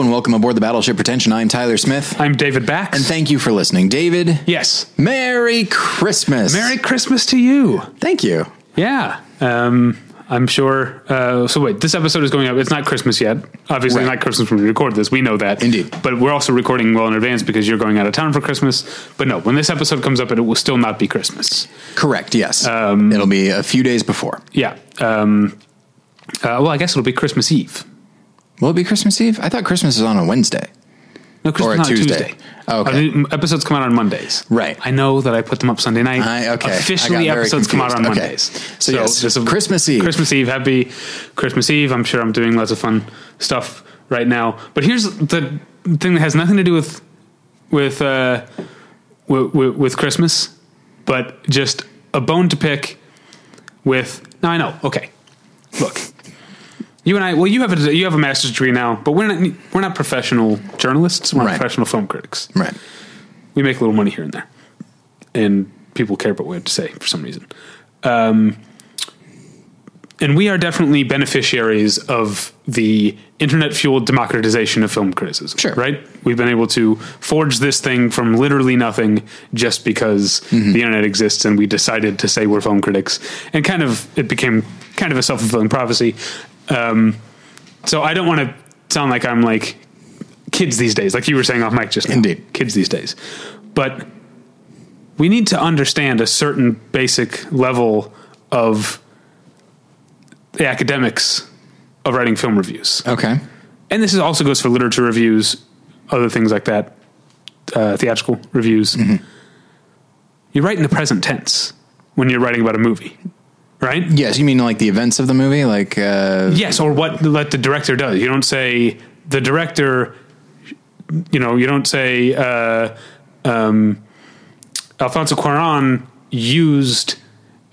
And welcome aboard the Battleship Pretension. I'm Tyler Smith. I'm David Bax. And thank you for listening. David, yes. Merry Christmas. Merry Christmas to you. Thank you. Yeah. Um, I'm sure. Uh, so wait, this episode is going up. It's not Christmas yet. Obviously, Right. not Christmas when we record this. We know that. Indeed. But we're also recording well in advance because you're going out of town for Christmas. But no, when this episode comes up, it will still not be Christmas. Correct, yes. Um, It'll be a few days before. Yeah. Um, uh, well, I guess it'll be Christmas Eve. Will it be Christmas Eve? I thought Christmas is on a Wednesday. No, Christmas Or a not Tuesday. Oh, okay. I episodes come out on Mondays. Right. I know that I put them up Sunday night. I- okay. Officially, very episodes come out on confused. Okay. Mondays. So yes, this is- Christmas Eve. Christmas Eve. Happy Christmas Eve. I'm sure I'm doing lots of fun stuff right now. But here's the thing that has nothing to do with with uh, with, Christmas, but just a bone to pick with. Now I know. Okay. You and I, well, you have a you have a master's degree now, but we're not we're not professional journalists. We're not Right. professional film critics Right. we make a little money here and there, and people care about what we have to say for some reason. Um, and we are definitely beneficiaries of the internet fueled democratization of film criticism. Sure. Right? We've been able to forge this thing from literally nothing just because Mm-hmm. the internet exists and we decided to say we're film critics. And kind of, it became kind of a self fulfilling prophecy. Um, so I don't want to sound like I'm like kids these days, like you were saying off mic just now. Indeed. Kids these days. But we need to understand a certain basic level of the academics of writing film reviews. Okay. And this is also goes for literature reviews, other things like that, uh, theatrical reviews. You write in the present tense when you're writing about a movie, right? Yes, you mean like the events of the movie? Like, uh, Yes, or what what the director does. You don't say the director. You know, you don't say uh, um, Alfonso Cuarón used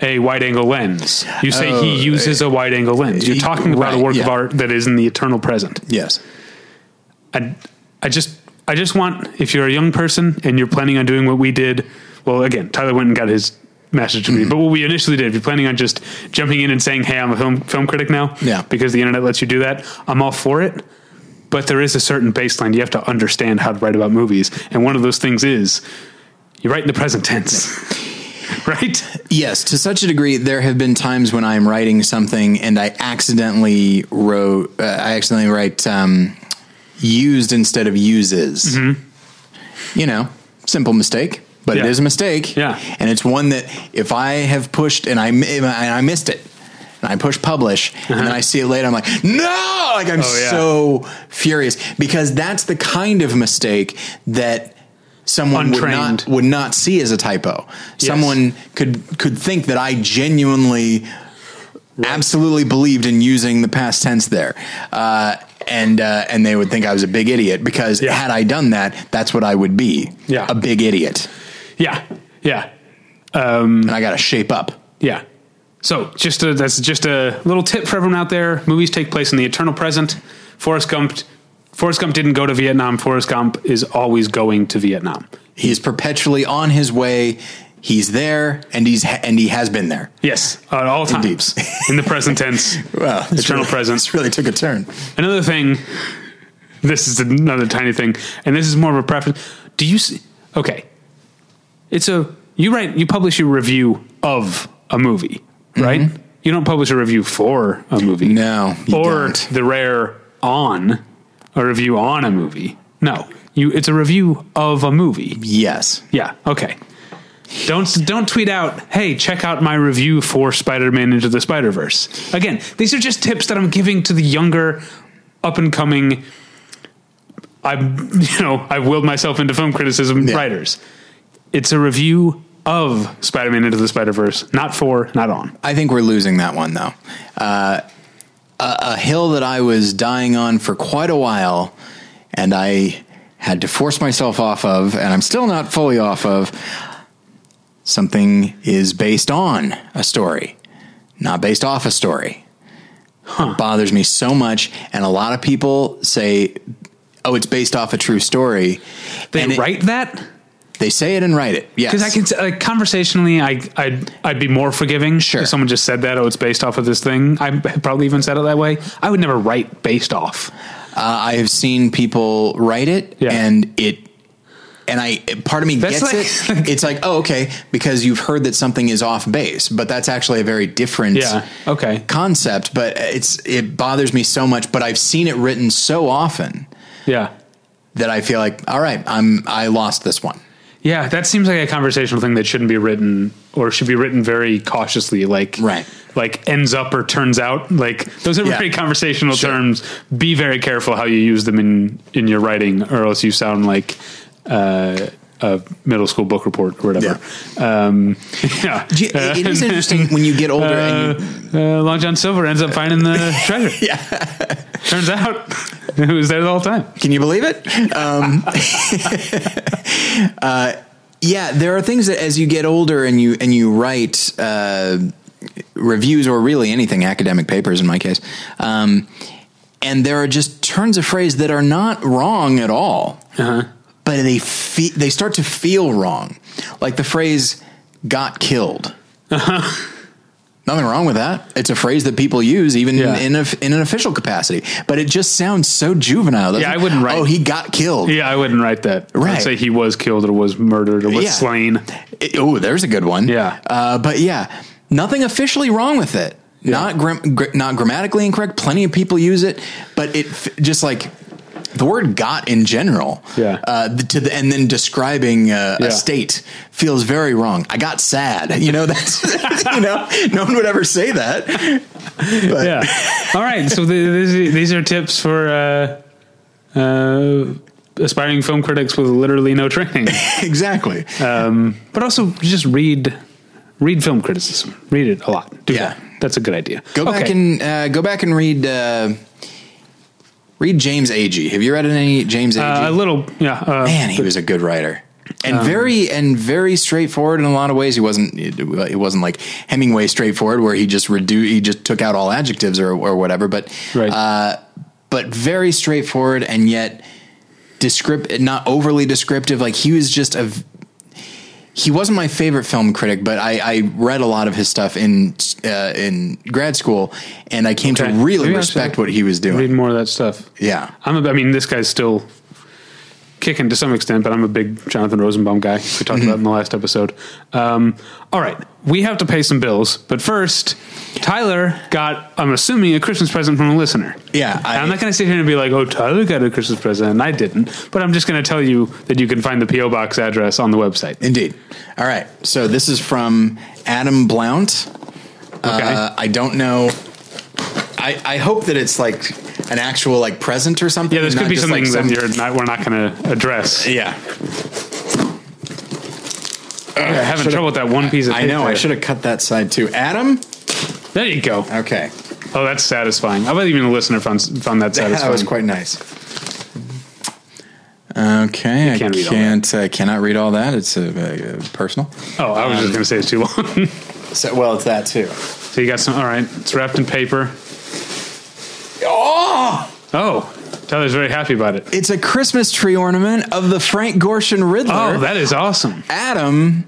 a wide angle lens. You say Oh, he uses a wide angle lens. You're talking about a right, work of art that is in the eternal present. yes. I, I just I just want if you're a young person and you're planning on doing what we did. Well, again, Tyler went and got his master's Mm-hmm. degree, but what we initially did, if you're planning on just jumping in and saying, "Hey, I'm a film film critic now," Yeah. because the internet lets you do that, I'm all for it. But there is a certain baseline. You have to understand how to write about movies, and one of those things is you write in the present tense, right? Yes, to such a degree, there have been times when I'm writing something and I accidentally wrote, uh, I accidentally write um, used instead of uses. You know, simple mistake, but it. Yeah. is a mistake. Yeah. and it's one that if I have pushed and I and I missed it. And I push publish, and then I see it later. I'm like, no! Like I'm Uh-huh. Oh, yeah. so furious because that's the kind of mistake that someone would not would not see as a typo. Someone could could think that I genuinely, absolutely believed in using the past tense there, uh, and uh, and they would think I was a big idiot because Yeah. had I done that, that's what I would be. Yeah. a big idiot, Yeah, yeah, um, and I got to shape up. yeah. So just a, that's just a little tip for everyone out there. Movies take place in the eternal present. Forrest Gump. Forrest Gump didn't go to Vietnam. Forrest Gump is always going to Vietnam. He's perpetually on his way. He's there, and he's ha- and he has been there. Yes, at all times in the present tense. well, eternal really, present. This really took a turn. Another thing. This is another tiny thing, and this is more of a preference. Do you see? Okay, it's a you write you publish a review of a movie, right? You don't publish a review for a movie, Mm-hmm. No, or don't. the rare on a review on a movie. No, you. It's a review of a movie. Yes, Yeah. Okay. Don't don't tweet out, "Hey, check out my review for Spider-Man Into the Spider-Verse." Again, these are just tips that I'm giving to the younger, up and coming. I'm, you know, I've willed myself into film criticism Yeah. writers. It's a review of Spider-Man Into the Spider-Verse, not for, not on. I think we're losing that one though. Uh, a, a hill that I was dying on for quite a while, and I had to force myself off of, and I'm still not fully off of. Something is based on a story, not based off a story. It bothers me so much, and a lot of people say, "Oh, it's based off a true story." They And it- write that They say it and write it. Yes, because I can like, conversationally, I I'd, I'd be more forgiving Sure. if someone just said that. Oh, it's based off of this thing. I probably even said it that way. I would never write based off. Uh, I have seen people write it, Yeah. and it, and I part of me That's gets like- it. It's like, oh, okay, because you've heard that something is off base, but that's actually a very different Yeah. Okay. concept. But it's it bothers me so much. But I've seen it written so often Yeah. that I feel like, all right, I'm I lost this one. Yeah, that seems like a conversational thing that shouldn't be written or should be written very cautiously, like Right. like ends up or turns out. Like those are Yeah. very conversational Sure. terms. Be very careful how you use them in in your writing, or else you sound like uh, a middle school book report or whatever. Um, yeah, you- it- it is interesting when you get older and you, uh, Long John Silver ends up finding the treasure. yeah. Turns out it was there the whole time. Can you believe it? Um, uh, yeah, there are things that as you get older and you and you write uh, reviews or really anything, academic papers in my case, um, and there are just turns of phrase that are not wrong at all, Uh-huh. But they fe- they start to feel wrong, like the phrase "got killed." Nothing wrong with that. It's a phrase that people use even Yeah. in a, in an official capacity, but it just sounds so juvenile. Yeah, I wouldn't write- Oh, he got killed. Yeah, I wouldn't write that. Right. I'd say he was killed or was murdered or was Yeah. slain. oh, there's a good one. Yeah. uh, but yeah, nothing officially wrong with it. Not gram- gr- not grammatically incorrect. Plenty of people use it, but it f- just like the word "got" in general. Yeah. Uh, to the and then describing uh, Yeah. a state feels very wrong. I got sad. You know that's you know no one would ever say that. But yeah. All right. So the, these, these are tips for uh, uh, aspiring film critics with literally no training, exactly. um, but also just read read film criticism. Read it a lot. Do Yeah. that. That's a good idea. Go back and uh, go back and read uh, read James Agee. Have you read any James Agee? uh, a little. Yeah. Uh, Man, he was a good writer. And very and very straightforward in a lot of ways. He wasn't. It wasn't like Hemingway straightforward, where he just redu- He just took out all adjectives or or whatever. But Right. uh, but very straightforward and yet descript not overly descriptive. Like he was just a. He wasn't my favorite film critic, but I, I read a lot of his stuff in uh, in grad school, and I came Okay. to really Maybe respect what he was doing. read more of that stuff. Yeah. I'm. A, I mean, this guy's still kicking to some extent, but I'm a big Jonathan Rosenbaum guy. We talked about in the last episode. Um, all right, we have to pay some bills, but first, Tyler got. I'm assuming a Christmas present from a listener. Yeah, I- I, am not going to sit here and be like, "Oh, Tyler got a Christmas present," and I didn't. But I'm just going to tell you that you can find the PO box address on the website. Indeed. All right. So this is from Adam Blount. Okay. Uh, I don't know. I, I hope that it's like an actual like present or something. yeah, this could be something like, some- that you're not. We're not going to address. Yeah. I'm having trouble with that one piece of. I know. I should have cut that side too. Adam. There you go. Okay. Oh, that's satisfying. I bet even the listener found found that satisfying. That was quite nice. Okay, I can't all can't. uh, cannot read all that. It's uh, uh, personal. Oh, I was just going to say it's too long. So, well, it's that too. so you got some. All right, it's wrapped in paper. Oh, Oh, Tyler's very happy about it. it's a Christmas tree ornament of the Frank Gorshin Riddler. Oh, that is awesome. Adam,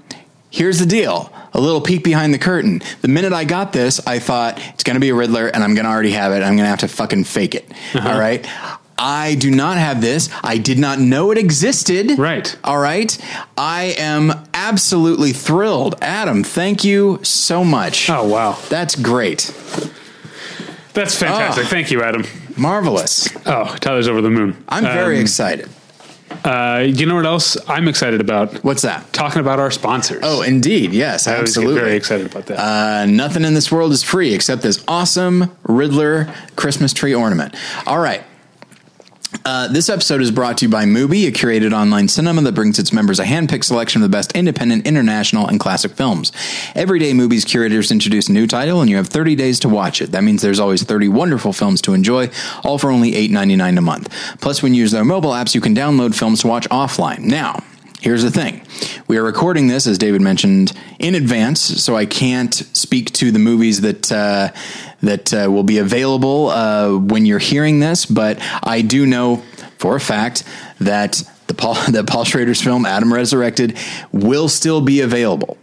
here's the deal. A little peek behind the curtain. The minute I got this, I thought it's going to be a Riddler and I'm going to already have it. I'm going to have to fucking fake it. Uh-huh. All right. I do not have this. I did not know it existed. Right. All right. I am absolutely thrilled. Adam, thank you so much. Oh, wow. That's great. That's fantastic. Ah. Thank you, Adam. Marvelous. Oh, Tyler's over the moon. I'm very Um, excited. Uh, you know what else I'm excited about? What's that? Talking about our sponsors. Oh, indeed. Yes, I absolutely. very excited about that. Uh, nothing in this world is free except this awesome Riddler Christmas tree ornament. All right. Uh, this episode is brought to you by Mubi, a curated online cinema that brings its members a hand-picked selection of the best independent, international, and classic films. Every day, Mubi's curators introduce a new title, and you have 30 days to watch it. That means there's always 30 wonderful films to enjoy, all for only $8.99 a month. Plus, when you use their mobile apps, you can download films to watch offline. Now, Here's the thing. We are recording this, as David mentioned, in advance, so I can't speak to the movies that uh, that uh, will be available uh, when you're hearing this. But I do know for a fact that the Paul that Paul Schrader's film Adam Resurrected will still be available.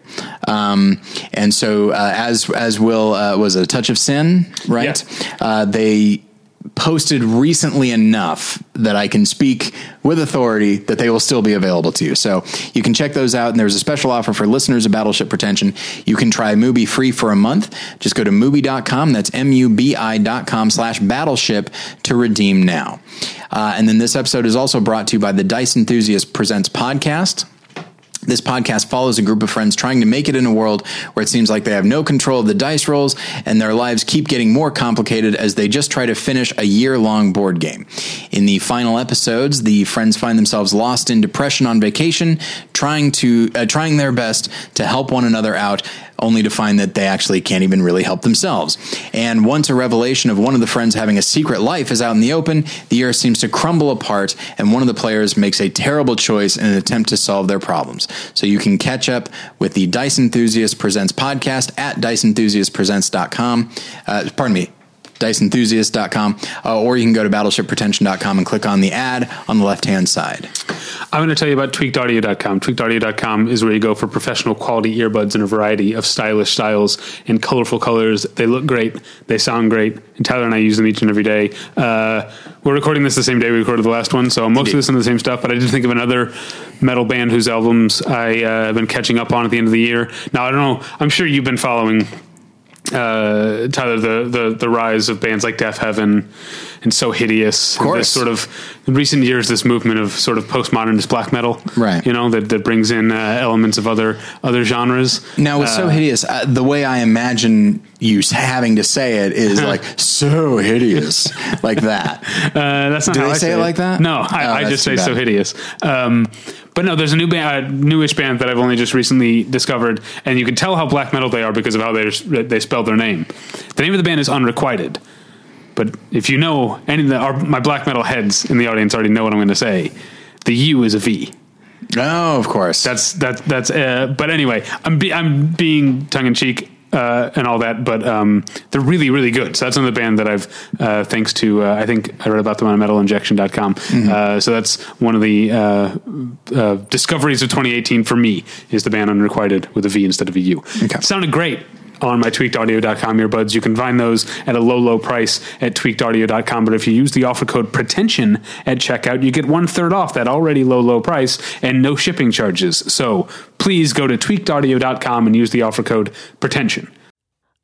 Um, and so, uh, as as will uh, was it a touch of sin, right? Uh, they posted recently enough that I can speak with authority that they will still be available to you. So you can check those out. And there's a special offer for listeners of Battleship Pretension. You can try Mubi free for a month. Just go to Mubi.com. That's M-U-B-I.com slash battleship to redeem now. Uh, and then this episode is also brought to you by the Dice Enthusiast Presents podcast. This podcast follows a group of friends trying to make it in a world where it seems like they have no control of the dice rolls and their lives keep getting more complicated as they just try to finish a year long board game. In the final episodes, the friends find themselves lost in depression on vacation, trying to uh, trying their best to help one another out only to find that they actually can't even really help themselves. And once a revelation of one of the friends having a secret life is out in the open, the year seems to crumble apart, and one of the players makes a terrible choice in an attempt to solve their problems. So you can catch up with the Dice Enthusiast Presents podcast at diceenthusiastpresents.com. Uh, pardon me, diceenthusiast.com, uh, or you can go to battleshippretension.com and click on the ad on the left hand side. I'm going to tell you about tweakedaudio.com. Tweakedaudio.com is where you go for professional quality earbuds in a variety of stylish styles and colorful colors. They look great, they sound great, and Tyler and I use them each and every day. Uh, we're recording this the same day we recorded the last one, so most of this is the same stuff, but I did think of another metal band whose albums I uh, have been catching up on at the end of the year. Now, I don't know, I'm sure you've been following uh, Tyler, the, the the rise of bands like Deafheaven and So Hideous, Of course. this sort of in recent years, this movement of sort of postmodernist black metal, Right. You know that, that brings in uh, elements of other other genres. Now, with so hideous, uh, the way I imagine you having to say it is like so hideous, like that. Uh, that's not Do how I say it like that? No, Oh, I, I just say so hideous. Um, but no, there's a new band, a newish band that I've only just recently discovered, and you can tell how black metal they are because of how they they spell their name. The name of the band is Unrequited. But if you know any of the, our, my black metal heads in the audience already know what I'm going to say. The U is a V. Oh, of course. That's that that's. Uh, but anyway, I'm be, I'm being tongue in cheek uh, and all that, but um, they're really really good. So that's another band that I've uh, thanks to uh, I think I read about them on metalinjection.com. Uh, so that's one of the uh, uh, discoveries of 2018 for me is the band Unrequited with a V instead of a U. Okay. Sounded great. On my tweakedaudio.com earbuds. You can find those at a low, low price at tweakedaudio.com. But if you use the offer code pretension at checkout, you get one third off that already low, low price and no shipping charges. So please go to tweakedaudio.com and use the offer code pretension.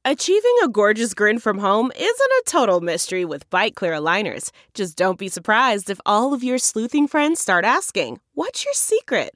Achieving a gorgeous grin from home isn't a total mystery with Byte Clear aligners. Just don't be surprised if all of your sleuthing friends start asking, What's your secret?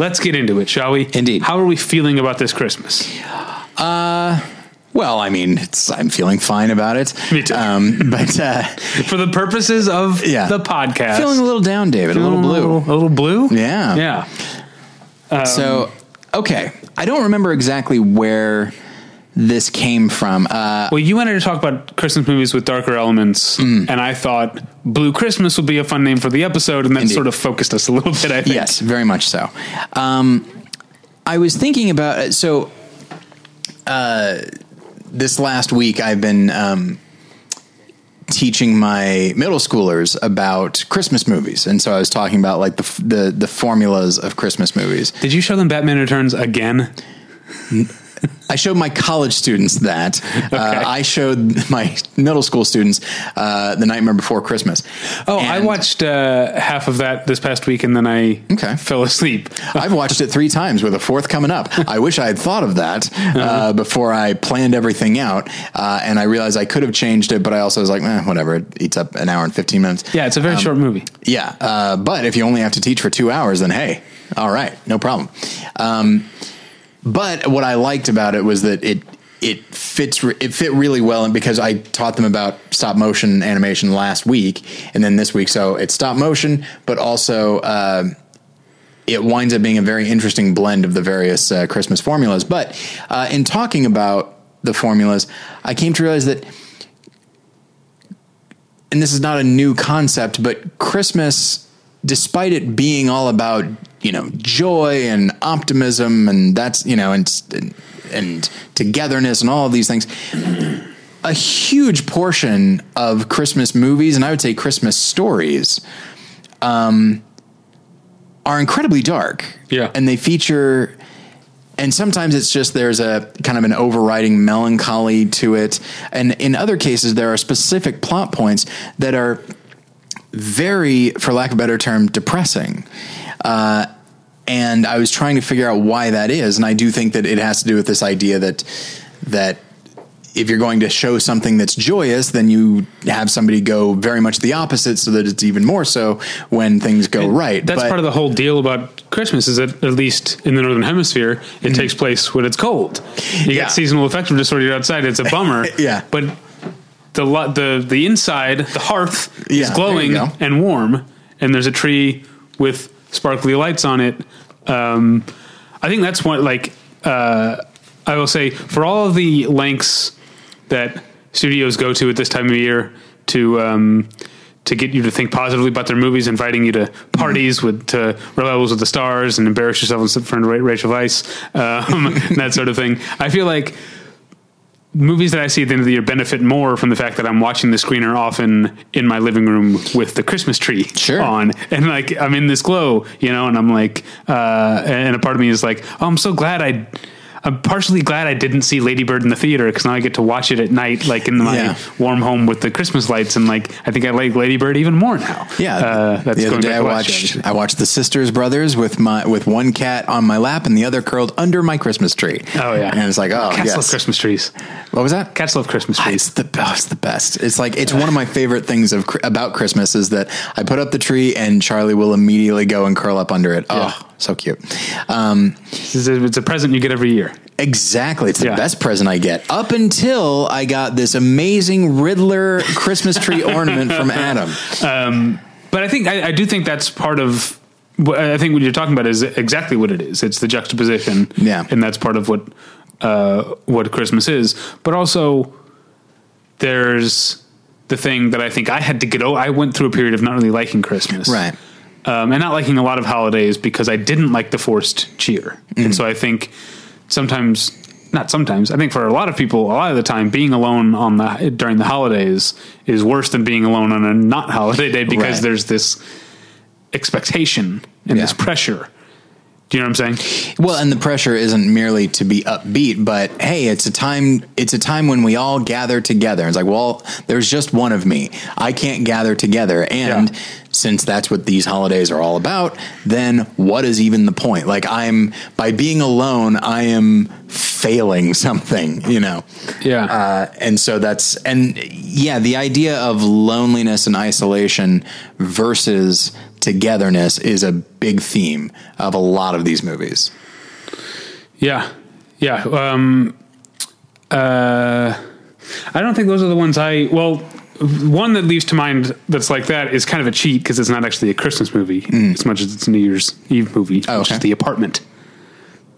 Let's get into it, shall we? Indeed. How are we feeling about this Christmas? Uh, Well, I mean, it's, I'm feeling fine about it. Me too. Um, but uh, For the purposes of Yeah. the podcast. feeling a little down, David. A little blue. A little blue? Yeah. Yeah. so, okay. I don't remember exactly where this came from. Uh, Well, you wanted to talk about Christmas movies with darker elements, Mm. and I thought Blue Christmas would be a fun name for the episode, and that Indeed. sort of focused us a little bit, I think. Yes, very much so. Um, I was thinking about so. Uh, this last week, I've been um, teaching my middle schoolers about Christmas movies, and so I was talking about like the the the formulas of Christmas movies. Did you show them Batman Returns again? I showed my college students that. Uh, I showed my middle school students uh, the Nightmare Before Christmas. Oh, I watched uh, half of that this past week, and then I Okay. fell asleep. I've watched it three times with a fourth coming up. I wish I had thought of that uh, before I planned everything out. Uh, and I realized I could have changed it, but I also was like, eh, whatever. It eats up an hour and 15 minutes. Yeah, it's a very short movie. Yeah. Uh, but if you only have to teach for two hours, then hey, all right, no problem. Um, but what I liked about it was that it it fits it fit really well and because I taught them about stop motion animation last week and then this week so it's stop motion but also uh, it winds up being a very interesting blend of the various uh, Christmas formulas. But uh, in talking about the formulas I came to realize that and this is not a new concept, but Christmas, despite it being all about you know joy and optimism, and that's you know and and, and togetherness and all of these things. A huge portion of Christmas movies, and I would say Christmas stories, um, are incredibly dark. Yeah. and they feature and sometimes it's just there's a kind of an overriding melancholy to it and in other cases there are specific plot points that are very for lack of a better term depressing uh, and i was trying to figure out why that is and i do think that it has to do with this idea that that if you're going to show something that's joyous, then you have somebody go very much the opposite so that it's even more so when things go right. That's But- part of the whole deal about Christmas is that at least in the northern hemisphere, it takes place when it's cold. You Mm-hmm. Yeah. get seasonal affective disorder you're outside. It's a bummer. Yeah. but the the the inside, the hearth Yeah, is glowing and warm, and there's a tree with sparkly lights on it. Um, I think that's one like uh, I will say for all of the lengths that studios go to at this time of year to um, to get you to think positively about their movies, inviting you to parties with to levels with the stars and embarrass yourself in front of Rachel Weisz, um, that sort of thing. I feel like movies that I see at the end of the year benefit more from the fact that I'm watching the screener often in my living room with the Christmas tree Sure. on, and like I'm in this glow, you know, and I'm like, uh, and a part of me is like, oh, I'm so glad I. I'm partially glad I didn't see Lady Bird in the theater because now I get to watch it at night, like in my Yeah. warm home with the Christmas lights, and like I think I like Lady Bird even more now. Yeah, uh, that's the other going day I watched watch I watched the Sisters Brothers with my with one cat on my lap and the other curled under my Christmas tree. Oh yeah, and it's like oh cats love. Christmas trees. What was that? Cats love Christmas Ah, trees. It's the best. The best. It's like it's one of my favorite things of about Christmas is that I put up the tree and Charlie will immediately go and curl up under it. Oh, Yeah. So cute. Um, It's a, it's a present you get every year. exactly, it's the Yeah. best present I get. Up until I got this amazing Riddler Christmas tree ornament from Adam. But I think I, I do think that's part of. what I think what you're talking about is exactly what it is. It's the juxtaposition, Yeah. and that's part of what uh, what Christmas is. But also, there's the thing that I think I had to get. Oh, I went through a period of not really liking Christmas, Right. Um, and not liking a lot of holidays because I didn't like the forced cheer. Mm-hmm. And so I think sometimes, not sometimes, I think for a lot of people, a lot of the time, being alone on the during the holidays is worse than being alone on a not holiday day because Right. there's this expectation and this pressure. Do you know what I'm saying? Well, and the pressure isn't merely to be upbeat, but hey, it's a time. It's a time when we all gather together. It's like, well, there's just one of me. I can't gather together, and Yeah. Since that's what these holidays are all about, then what is even the point? Like, I'm by being alone, I am failing something. You know. Yeah. Uh, and so that's and yeah, the idea of loneliness and isolation versus togetherness is a big theme of a lot of these movies. Yeah, yeah. Um, uh, I don't think those are the ones I. Well, one that leaves to mind that's like that is kind of a cheat because it's not actually a Christmas movie as much as it's a New Year's Eve movie, Mm. Oh, which is The Apartment.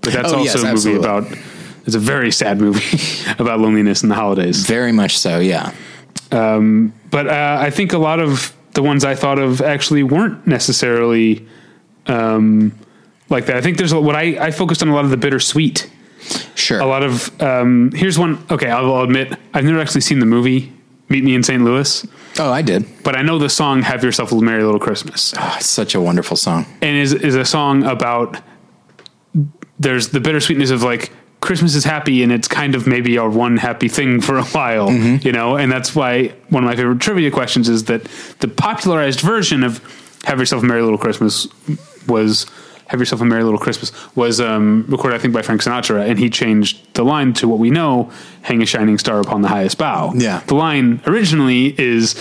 But that's Oh, also yes, a movie absolutely. about. It's a very sad movie about loneliness in the holidays. Very much so, yeah. But uh, I think a lot of the ones I thought of actually weren't necessarily um, like that. I think there's a, what I, I focused on a lot of the bittersweet. Sure. a lot of um, here's one okay I'll, I'll admit i've never actually seen the movie meet me in st louis oh, I did. but i know the song have yourself a merry little christmas Oh, it's such a wonderful song. and is is a song about there's the bittersweetness of like christmas is happy and it's kind of maybe our one happy thing for a while mm-hmm. you know and that's why one of my favorite trivia questions is that the popularized version of have yourself a merry little christmas was have yourself a merry little christmas was um, recorded i think by frank sinatra and he changed the line to what we know hang a shining star upon the highest bough Yeah. the line originally is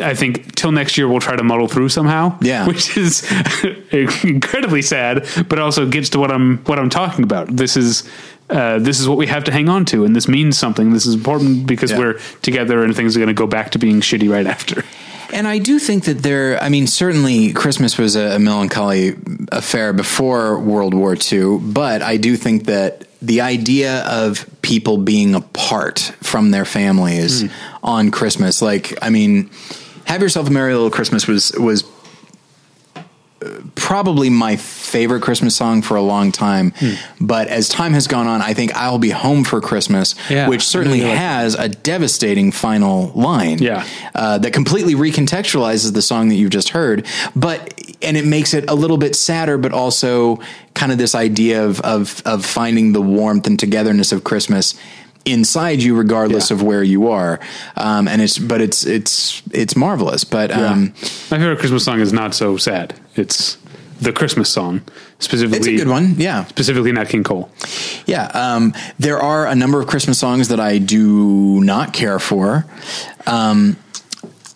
I think till next year we'll try to muddle through somehow. Yeah. which is incredibly sad, but also gets to what I'm what I'm talking about. This is uh, this is what we have to hang on to, and this means something. This is important because Yeah. we're together, and things are going to go back to being shitty right after. And I do think that there, I mean, certainly Christmas was a, a melancholy affair before World War II, but I do think that the idea of people being apart from their families hmm. on Christmas, like, I mean, "Have Yourself a Merry Little Christmas" was was probably my favorite Christmas song for a long time. Hmm. But as time has gone on, I think I'll be home for Christmas, Yeah, which certainly I really like has a devastating final line. Yeah. Uh, that completely recontextualizes the song that you've just heard, but and it makes it a little bit sadder, but also kind of this idea of of of finding the warmth and togetherness of Christmas inside you, regardless Yeah. of where you are. Um, and it's but it's it's it's marvelous. But um, My favorite Christmas song is not so sad. It's the Christmas song, specifically. it's a good one. Yeah. Specifically, Nat King Cole. Yeah, um, there are a number of Christmas songs that I do not care for. Um,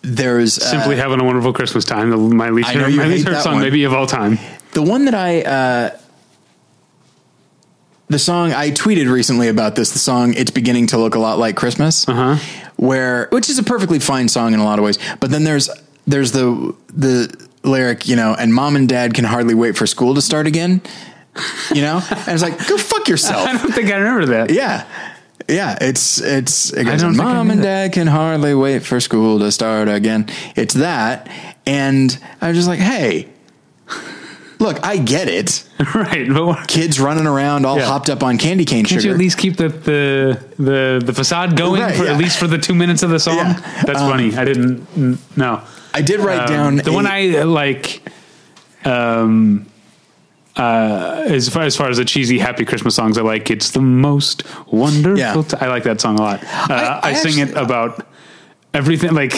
there's uh, Simply having a wonderful Christmas time. My least, I know heard, you my least hate heard that song, one. maybe of all time. the one that I. Uh, the song I tweeted recently about this, the song "It's Beginning to Look a Lot Like Christmas," Uh-huh. where which is a perfectly fine song in a lot of ways, but then there's there's the the lyric, you know, and mom and dad can hardly wait for school to start again, you know, and it's like go fuck yourself. I don't think I remember that. Yeah. Yeah, it's it's it goes, don't think I mom and that. dad can hardly wait for school to start again. It's that, and I was just like, hey, look, I get it. right. But what- Kids running around all Yeah. hopped up on candy cane can't sugar. you at least keep the the the, the facade going Right, for yeah. at least for the two minutes of the song? Yeah. That's Um, funny. I didn't no. I did write Um, down the a- one I uh, like. Um, uh, as far as far as the cheesy happy Christmas songs, I like it's the most wonderful. Yeah. ti- I like that song a lot. Uh, I, I sing it actually- about everything. Like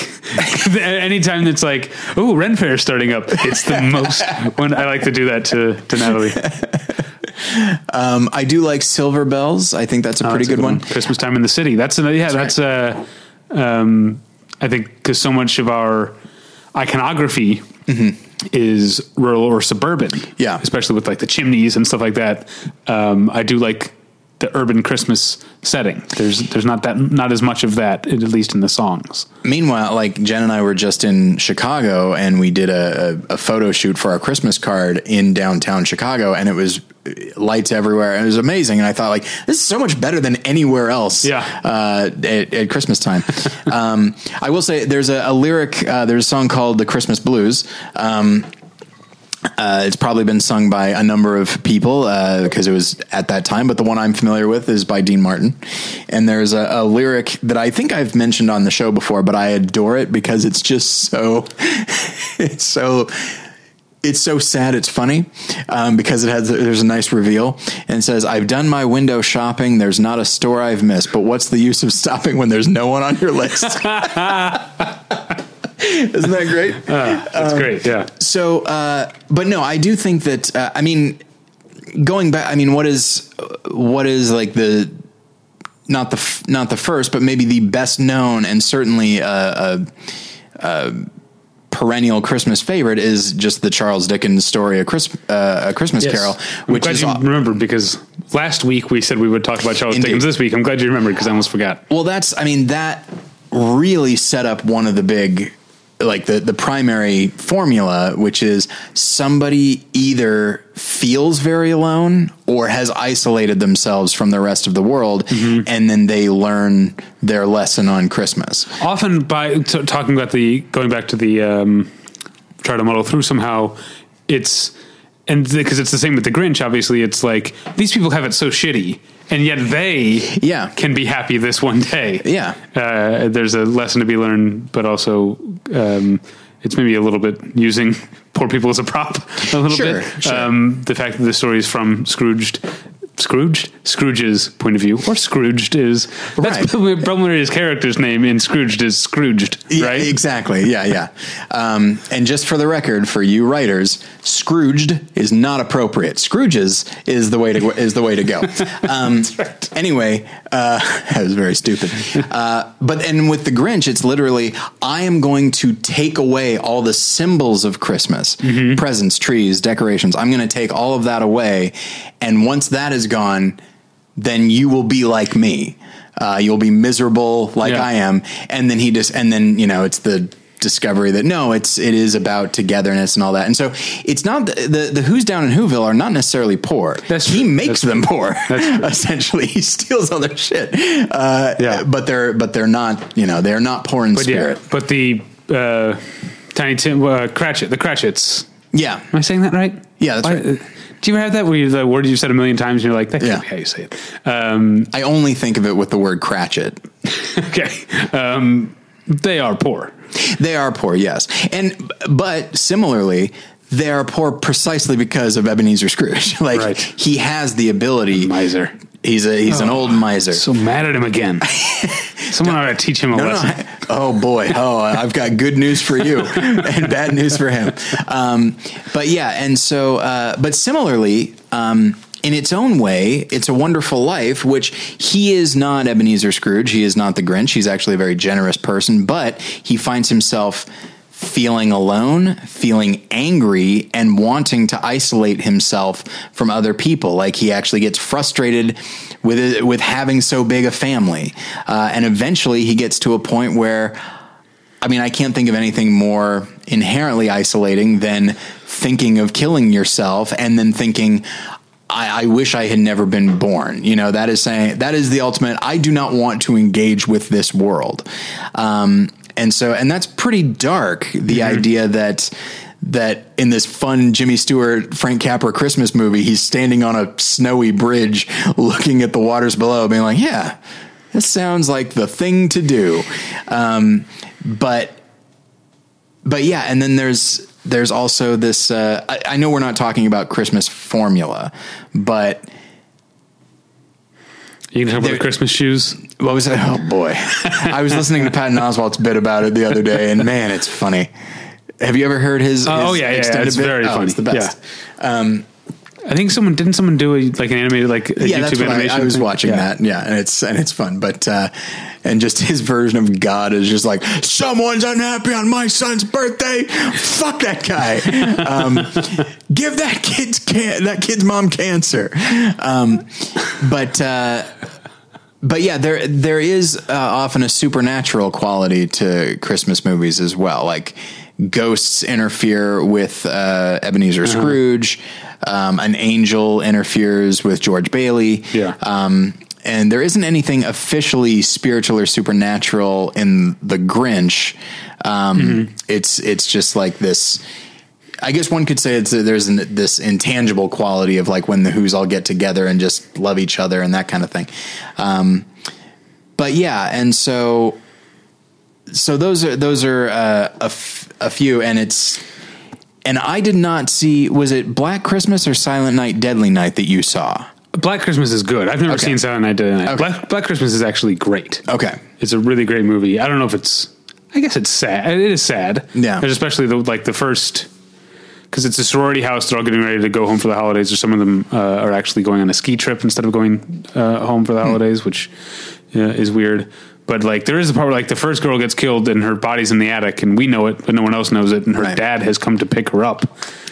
anytime it's like, oh, Ren Fair is starting up. It's the most. When I like to do that to to Natalie. um, I do like Silver Bells. I think that's a Oh, pretty that's a good one. Christmas time in the city. That's a, yeah. That's, uh, um, I think because so much of our iconography is rural or suburban. Mm-hmm. Yeah. especially with like the chimneys and stuff like that. Um, I do like the urban Christmas setting. There's there's not that not as much of that at least in the songs. Meanwhile, like Jen and I were just in Chicago and we did a, a, a photo shoot for our Christmas card in downtown Chicago and it was lights everywhere. And it was amazing. And I thought like, this is so much better than anywhere else. Yeah. Uh, at, at Christmas time. um, I will say there's a, a lyric, uh, there's a song called the Christmas blues. Um, uh, it's probably been sung by a number of people because it was at that time, but the one I'm familiar with is by Dean Martin. And there's a, a lyric that I think I've mentioned on the show before, but I adore it because it's just so, it's so, it's so sad. It's funny um, because it has there's a nice reveal and says, "I've done my window shopping. There's not a store I've missed, but what's the use of stopping when there's no one on your list?" Isn't that great? That's Um, great. Yeah, So, uh, but no, I do think that. Uh, I mean, going back. I mean, what is what is like the not the f- not the first, but maybe the best known and certainly a, a, a perennial Christmas favorite is just the Charles Dickens story, a, uh, a Christmas Carol, I'm which glad is you remembered because last week we said we would talk about Charles Indeed. Dickens. This week, I'm glad you remembered because I almost forgot. Well, that's, I mean, that really set up one of the big, like the, the primary formula, which is somebody either feels very alone or has isolated themselves from the rest of the world. And then they learn their lesson on Christmas. often by t- talking about the going back to the um, try to muddle through somehow it's and because it's the same with the grinch obviously it's like these people have it so shitty and yet they Yeah. can be happy this one day Yeah. uh, there's a lesson to be learned but also um, it's maybe a little bit using poor people as a prop a little Sure, bit sure. um, the fact that the story is from scrooged Scrooged, Scrooge's point of view, or Scrooged is that's Right. probably his character's name in Scrooged is Scrooged, Yeah, right? Exactly. Yeah, yeah. Um, and just for the record, for you writers, Scrooged is not appropriate. Scrooge's is the way to is the way to go. Um, Anyway, uh, that was very stupid. Uh, but and with the Grinch, it's literally I am going to take away all the symbols of Christmas, presents, trees, decorations. I'm going to take all of that away, and once that is gone, then you will be like me. Uh, you'll be miserable like Yeah. I am. And then he just, and then, you know, it's the discovery that no, it's, it is about togetherness and all that. And so it's not the, the, the who's down in Whoville are not necessarily poor. That's he true. makes them poor. That's true. Essentially, he steals all their shit. Uh, Yeah. but they're, but they're not, you know, they're not poor in But spirit. yeah, but the uh, Tiny Tim uh, Cratchit, the Cratchits. Yeah. Am I saying that right? Yeah, that's Why- right. uh, Do you ever have that where you, the word you've said a million times and you're like, that can't Yeah. be how you say it? Um, I only think of it with the word Cratchit. okay. Um, they are poor. They are poor, yes. And but similarly, they are poor precisely because of Ebenezer Scrooge. like Right. he has the ability. Miser. He's a he's an old miser. So mad at him again. Someone ought to teach him a No, no, lesson. I- oh boy. Oh, I've got good news for you and bad news for him. Um, but yeah, and so, uh, but similarly, um, in its own way, it's a wonderful life, which he is not Ebenezer Scrooge. He is not the Grinch. He's actually a very generous person, but he finds himself feeling alone, feeling angry, and wanting to isolate himself from other people. Like he actually gets frustrated with it, with having so big a family, uh, and eventually he gets to a point where. I mean, I can't think of anything more inherently isolating than thinking of killing yourself and then thinking, I, I wish I had never been born. You know, that is saying, that is the ultimate, I do not want to engage with this world. Um, and so, and that's pretty dark, the idea that, that in this fun Jimmy Stewart, Frank Capra Christmas movie, he's standing on a snowy bridge looking at the waters below, being like, yeah, this sounds like the thing to do. Um, but but yeah, and then there's there's also this. Uh, I, I know we're not talking about Christmas formula, but You can talk about the Christmas shoes. what was it? Oh boy, I was listening to Patton Oswalt's bit about it the other day, and man, it's funny. Have you ever heard his? Oh, his yeah, yeah, yeah, it's bit? very Oh, funny. It's the best. I think someone didn't someone do a, like an animated like a yeah, YouTube that's what I, animation. I was thing? watching Yeah. that. Yeah, and it's and it's fun, but uh, and just his version of God is just like someone's unhappy on my son's birthday. Fuck that guy. Um, give that kid's can- that kid's mom cancer. Um, but. Uh, but yeah, there there is uh, often a supernatural quality to Christmas movies as well. Like ghosts interfere with uh, Ebenezer Uh-huh. Scrooge. Um, an angel interferes with George Bailey. Yeah. Um, and there isn't anything officially spiritual or supernatural in the Grinch. Um, Mm-hmm. It's it's just like this. I guess one could say it's there's an, this intangible quality of like when the Who's all get together and just love each other and that kind of thing. Um, but yeah, and so so those are those are uh, a, f- a few, and it's and I did not see was it Black Christmas or Silent Night, Deadly Night that you saw? Black Christmas is good. I've never Okay. seen Silent Night Deadly Night. Okay. Black, Black Christmas is actually great. Okay, It's a really great movie. I don't know if it's. I guess it's sad. It is sad. Yeah. Especially the like the first because it's a sorority house. They're all getting ready to go home for the holidays, or some of them uh, are actually going on a ski trip instead of going uh, home for the holidays, which uh, is weird. But like, there is a part where like the first girl gets killed and her body's in the attic, and we know it, but no one else knows it, and her Right. dad has come to pick her up.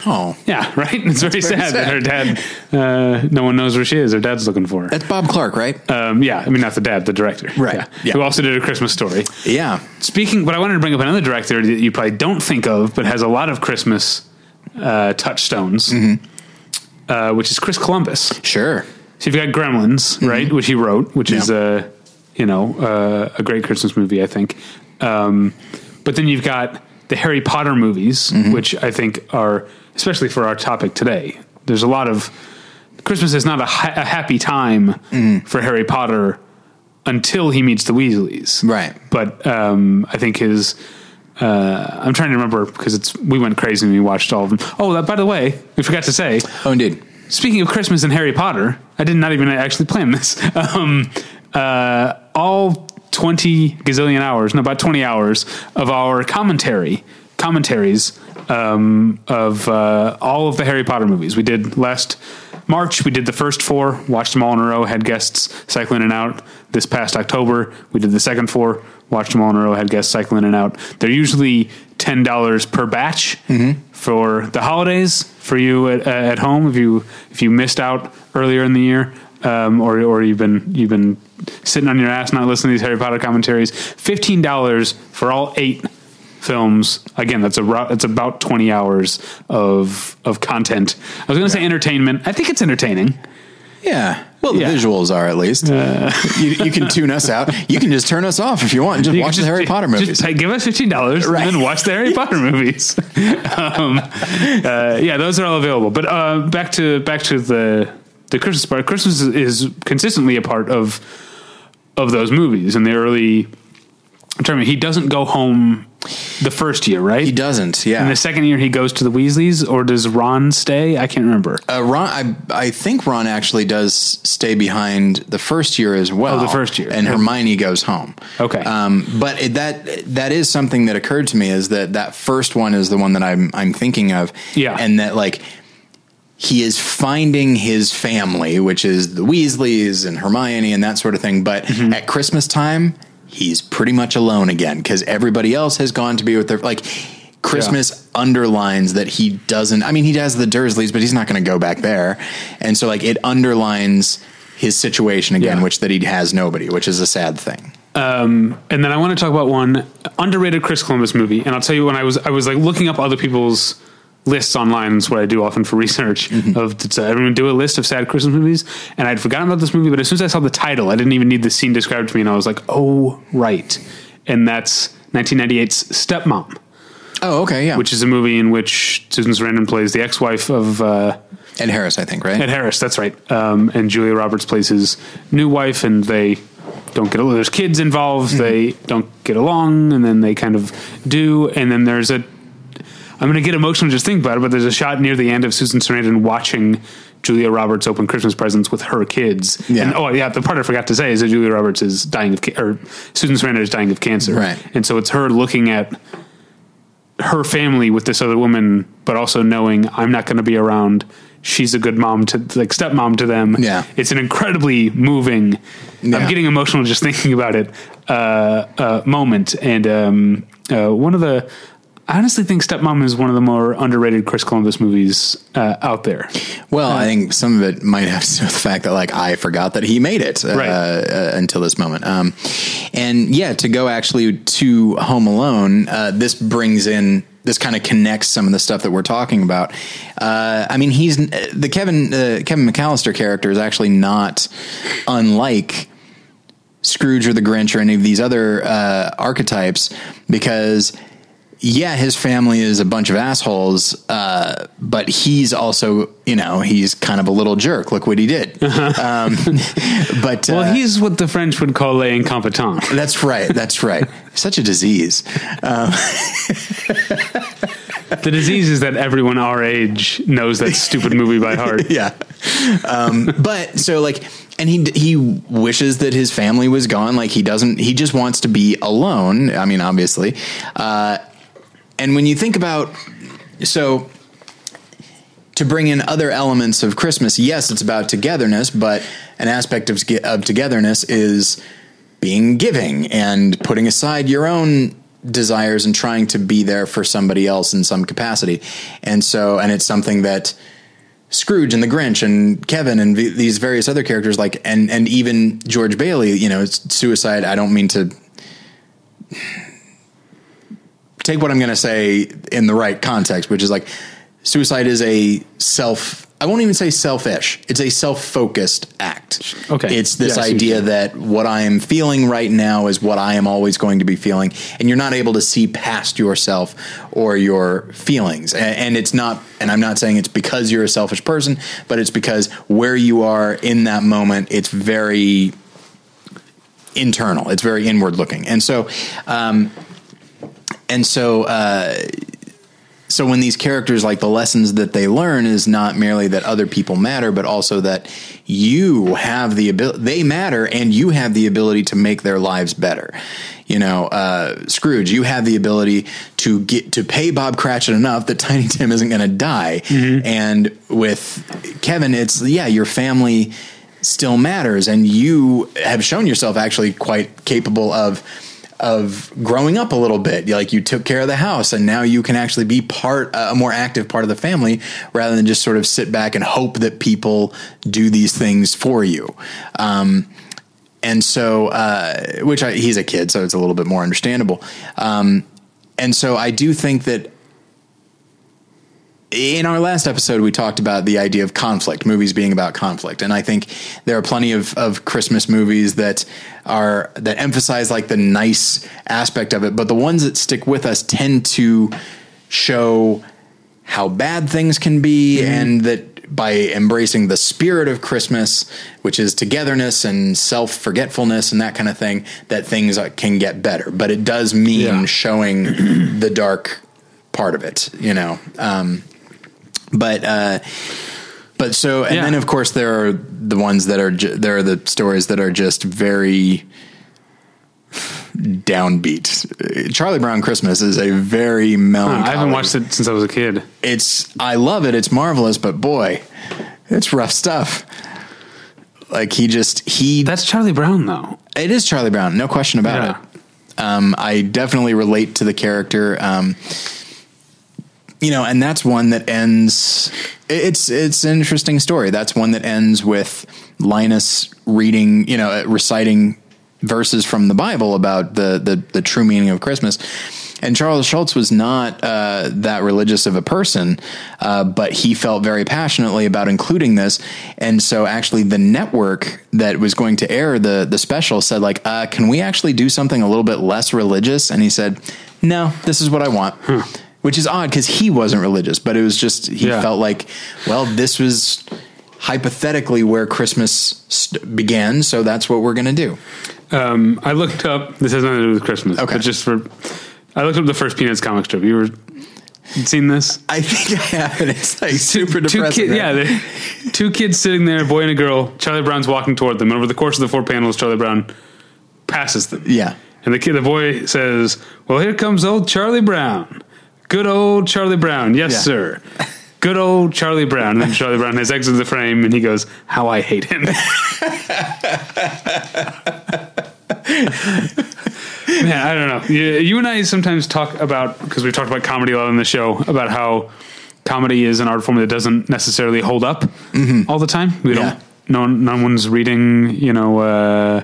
oh, Yeah, right. It's very, very sad, that sad. her dad. Uh, no one knows where she is. Her dad's looking for her. that's Bob Clark, right? Um, yeah, I mean not the dad, the director, Right. Yeah. Yeah. Who also did a Christmas story. yeah, Speaking, but I wanted to bring up another director that you probably don't think of, but has a lot of Christmas uh, touchstones, uh, which is Chris Columbus. sure. So you've got Gremlins, right, which he wrote, which is Yeah. a you know uh, a great Christmas movie, I think. Um, but then you've got the Harry Potter movies, which I think are especially for our topic today. There's a lot of Christmas is not a, ha- a happy time for Harry Potter until he meets the Weasleys, Right. But um, I think his. Uh, I'm trying to remember because it's we went crazy and we watched all of them. Oh, that, by the way, we forgot to say Oh, indeed. Speaking of Christmas and Harry Potter, I did not even actually plan this. Um, uh, all 20 gazillion hours, no, about 20 hours of our commentary, commentaries um, of uh, all of the Harry Potter movies. We did last March, we did the first four, watched them all in a row, had guests cycle in and out. This past October, we did the second four, watched them all in a row, had guests cycle in and out. They're usually $10 per batch for the holidays for you at, at home if you if you missed out earlier in the year um, or or you've been you've been sitting on your ass not listening to these Harry Potter commentaries fifteen dollars for all eight films again that's a that's about 20 hours of of content I was going to say entertainment I think it's entertaining Yeah. Well, the Yeah. Uh. visuals are at least. you, you can tune us out. You can just turn us off if you want. and Just You watch can the Harry Potter just movies. give us fifteen dollars Right. and then watch the Harry Potter movies. um, uh, yeah, those are all available. But uh, back to back to the the Christmas part. Christmas is, is consistently a part of of those movies in the early. term. He doesn't go home the first year, right? he doesn't. Yeah. In the second year, he goes to the Weasleys, or does Ron stay? I can't remember. Uh, Ron, I, I think Ron actually does stay behind the first year as well. Oh, the first year. and. Hermione goes home. Okay. um, but it, that that is something that occurred to me is that that first one is the one that I'm I'm thinking of. Yeah. and that like he is finding his family, which is the Weasleys and Hermione and that sort of thing. But Mm-hmm. at Christmas time, he's pretty much alone again because everybody else has gone to be with their like. Christmas underlines that he doesn't. I mean, he has the Dursleys, but he's not going to go back there, and so like it underlines his situation again, Yeah. which that he has nobody, which is a sad thing. and then I want to talk about one underrated Chris Columbus movie. And I'll tell you when I was I was like looking up other people's lists online. That's what I do often for research. Of did everyone do a list of sad Christmas movies? And I'd forgotten about this movie, but as soon as I saw the title, I didn't even need the scene described to me, and I was like, oh right, and that's 1998's Stepmom, Oh, okay, yeah. which is a movie in which Susan Sarandon plays the ex-wife of. Uh, Ed Harris, I think, right? Ed Harris, that's right. Um, and Julia Roberts plays his new wife, and they don't get along. There's kids involved. They don't get along, and then they kind of do. And then there's a. I'm going to get emotional just thinking about it, but there's a shot near the end of Susan Sarandon watching Julia Roberts open Christmas presents with her kids. Yeah. And oh yeah, the part I forgot to say is that Julia Roberts is dying of ca- or Susan Sarandon is dying of cancer. Right. And so it's her looking at her family with this other woman, but also knowing I'm not going to be around. She's a good mom to like stepmom to them. Yeah. it's an incredibly moving. Yeah. I'm getting emotional just thinking about it. Uh, uh, moment and um, uh, one of the. I honestly think Stepmom is one of the more underrated Chris Columbus movies uh, out there. Well, I think some of it might have to do with the fact that like I forgot that he made it uh, Right. uh, until this moment. Um, and yeah, to go actually to Home Alone, uh, this brings in this kind of connects some of the stuff that we're talking about. Uh, I mean, he's the Kevin uh, Kevin McAllister character is actually not unlike Scrooge or the Grinch or any of these other uh, archetypes because yeah, his family is a bunch of assholes, uh, but he's also, you know, he's kind of a little jerk. Look what he did. Um, but Well, uh, he's what the French would call les incompetents. that's right. That's right. Such a disease. the disease is that everyone our age knows that stupid movie by heart. yeah. Um, but so like, and he he wishes that his family was gone. Like he doesn't. He just wants to be alone. I mean, obviously. Uh, and when you think about so to bring in other elements of Christmas, yes, it's about togetherness, but an aspect of, of togetherness is being giving and putting aside your own desires and trying to be there for somebody else in some capacity. And so, and it's something that Scrooge and the Grinch and Kevin and v- these various other characters like, and, and even George Bailey, you know, suicide. I don't mean to take what I'm going to say in the right context, which is like suicide is a self. I won't even say selfish. It's a self-focused act. Okay. It's this Yeah, I see what idea that what I am feeling right now is what I am always going to be feeling, and you're not able to see past yourself or your feelings. And, and it's not. And I'm not saying it's because you're a selfish person, but it's because where you are in that moment, it's very internal. It's very inward looking, and so. Um, and so uh, so when these characters like the lessons that they learn is not merely that other people matter but also that you have the ability they matter and you have the ability to make their lives better. You know uh, scrooge you have the ability to get to pay bob cratchit enough that tiny tim isn't going to die and with kevin it's yeah your family still matters and you have shown yourself actually quite capable of of growing up a little bit. Like you took care of the house and now you can actually be part, a more active part of the family rather than just sort of sit back and hope that people do these things for you. Um, and so, uh, which I, he's a kid, so it's a little bit more understandable. Um, and so I do think that in our last episode, we talked about the idea of conflict, movies being about conflict, and I think there are plenty of, of Christmas movies that are that emphasize like the nice aspect of it, but the ones that stick with us tend to show how bad things can be, and that by embracing the spirit of Christmas, which is togetherness and self forgetfulness and that kind of thing, that things can get better. But it does mean Yeah. showing the dark part of it, you know. Um, but uh, but so and Yeah. then of course there are the ones that are ju- there are the stories that are just very downbeat. Charlie Brown Christmas is a very melancholy. I haven't watched it since I was a kid. It's I love it. It's marvelous, but boy, it's rough stuff. Like he just he That's Charlie Brown, though. it is Charlie Brown, no question about Yeah. it. Um, I definitely relate to the character. Um, you know, and that's one that ends. It's it's an interesting story. That's one that ends with Linus reading, you know, reciting verses from the Bible about the the, the true meaning of Christmas. And Charles Schulz was not uh, that religious of a person, uh, but he felt very passionately about including this. And so, actually, the network that was going to air the the special said, like, uh, "Can we actually do something a little bit less religious?" And he said, "No, this is what I want." Which is odd because he wasn't religious, but it was just he Yeah. felt like, well, this was hypothetically where Christmas st- began, so that's what we're going to do. Um, I looked up. This has nothing to do with Christmas. Okay. but just for, I looked up the first Peanuts comic strip. You were seen this? I think I have it. It's like super two depressing. kids, right? yeah, two kids sitting there, a boy and a girl. Charlie Brown's walking toward them. Over the course of the four panels, Charlie Brown passes them. yeah. And the kid, the boy says, "Well, here comes old Charlie Brown. Good old Charlie Brown. Yes, Yeah. sir. Good old Charlie Brown." And then Charlie Brown has exited the frame, and he goes, "How I hate him." Man, I don't know. You, you and I sometimes talk about because we've talked about comedy a lot on the show about how comedy is an art form that doesn't necessarily hold up all the time. We Mm-hmm. Yeah. don't. No, no one's reading. You know, uh,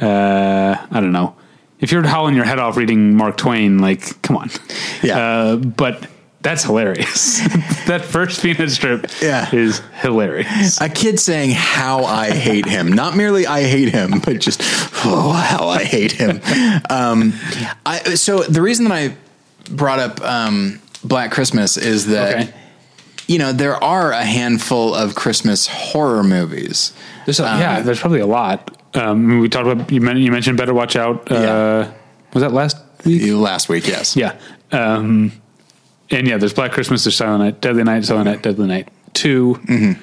uh, I don't know. If you're howling your head off reading Mark Twain, like, come on. Yeah. Uh, but that's hilarious. that first peanut strip Yeah. is hilarious. A kid saying how I hate him, not merely I hate him, but just oh how I hate him. Um, I, so the reason that I brought up um, Black Christmas is that Okay. you know there are a handful of Christmas horror movies. There's a, Um, yeah, there's probably a lot. Um, we talked about you, men- you mentioned Better Watch Out. Uh, Yeah. Was that last week? Last week, yes, Yeah. Um, and yeah, there's Black Christmas, there's Silent Night, Deadly Night, Silent Night, Deadly Night 2.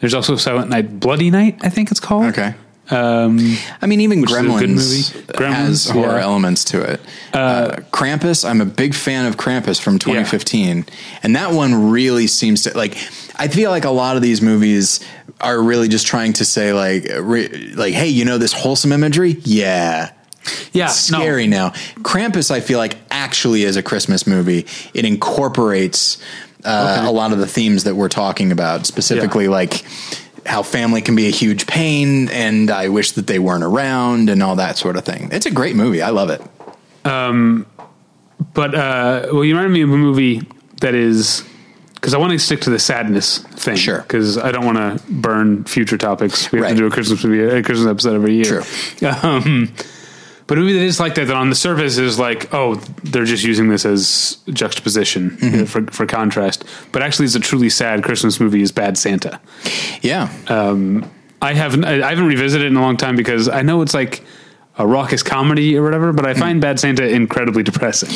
There's also Silent Night, Bloody Night, I think it's called. Okay. Um, I mean, even is a Gremlins. Gremlins, has horror yeah. elements to it. Uh, Krampus, I'm a big fan of Krampus from 2015, and that one really seems to like. I feel like a lot of these movies are really just trying to say like, re, like, hey, you know this wholesome imagery? Yeah, yeah. it's no. scary now. Krampus, I feel like actually is a Christmas movie. It incorporates uh, Okay. a lot of the themes that we're talking about, specifically like how family can be a huge pain, and I wish that they weren't around, and all that sort of thing. It's a great movie. I love it. Um, But, uh, well, you reminded me of a movie that is. Because I want to stick to the sadness thing. Sure. Because I don't want to burn future topics. We have Right. to do a Christmas movie, a Christmas episode every year. True. Um, but a movie that is like that, that on the surface is like, oh, they're just using this as juxtaposition Mm-hmm. uh, for, for contrast. But actually, it's a truly sad Christmas movie. Is Bad Santa. Yeah, I haven't I haven't revisited it in a long time because I know it's like a raucous comedy or whatever, but I Mm-hmm. find Bad Santa incredibly depressing.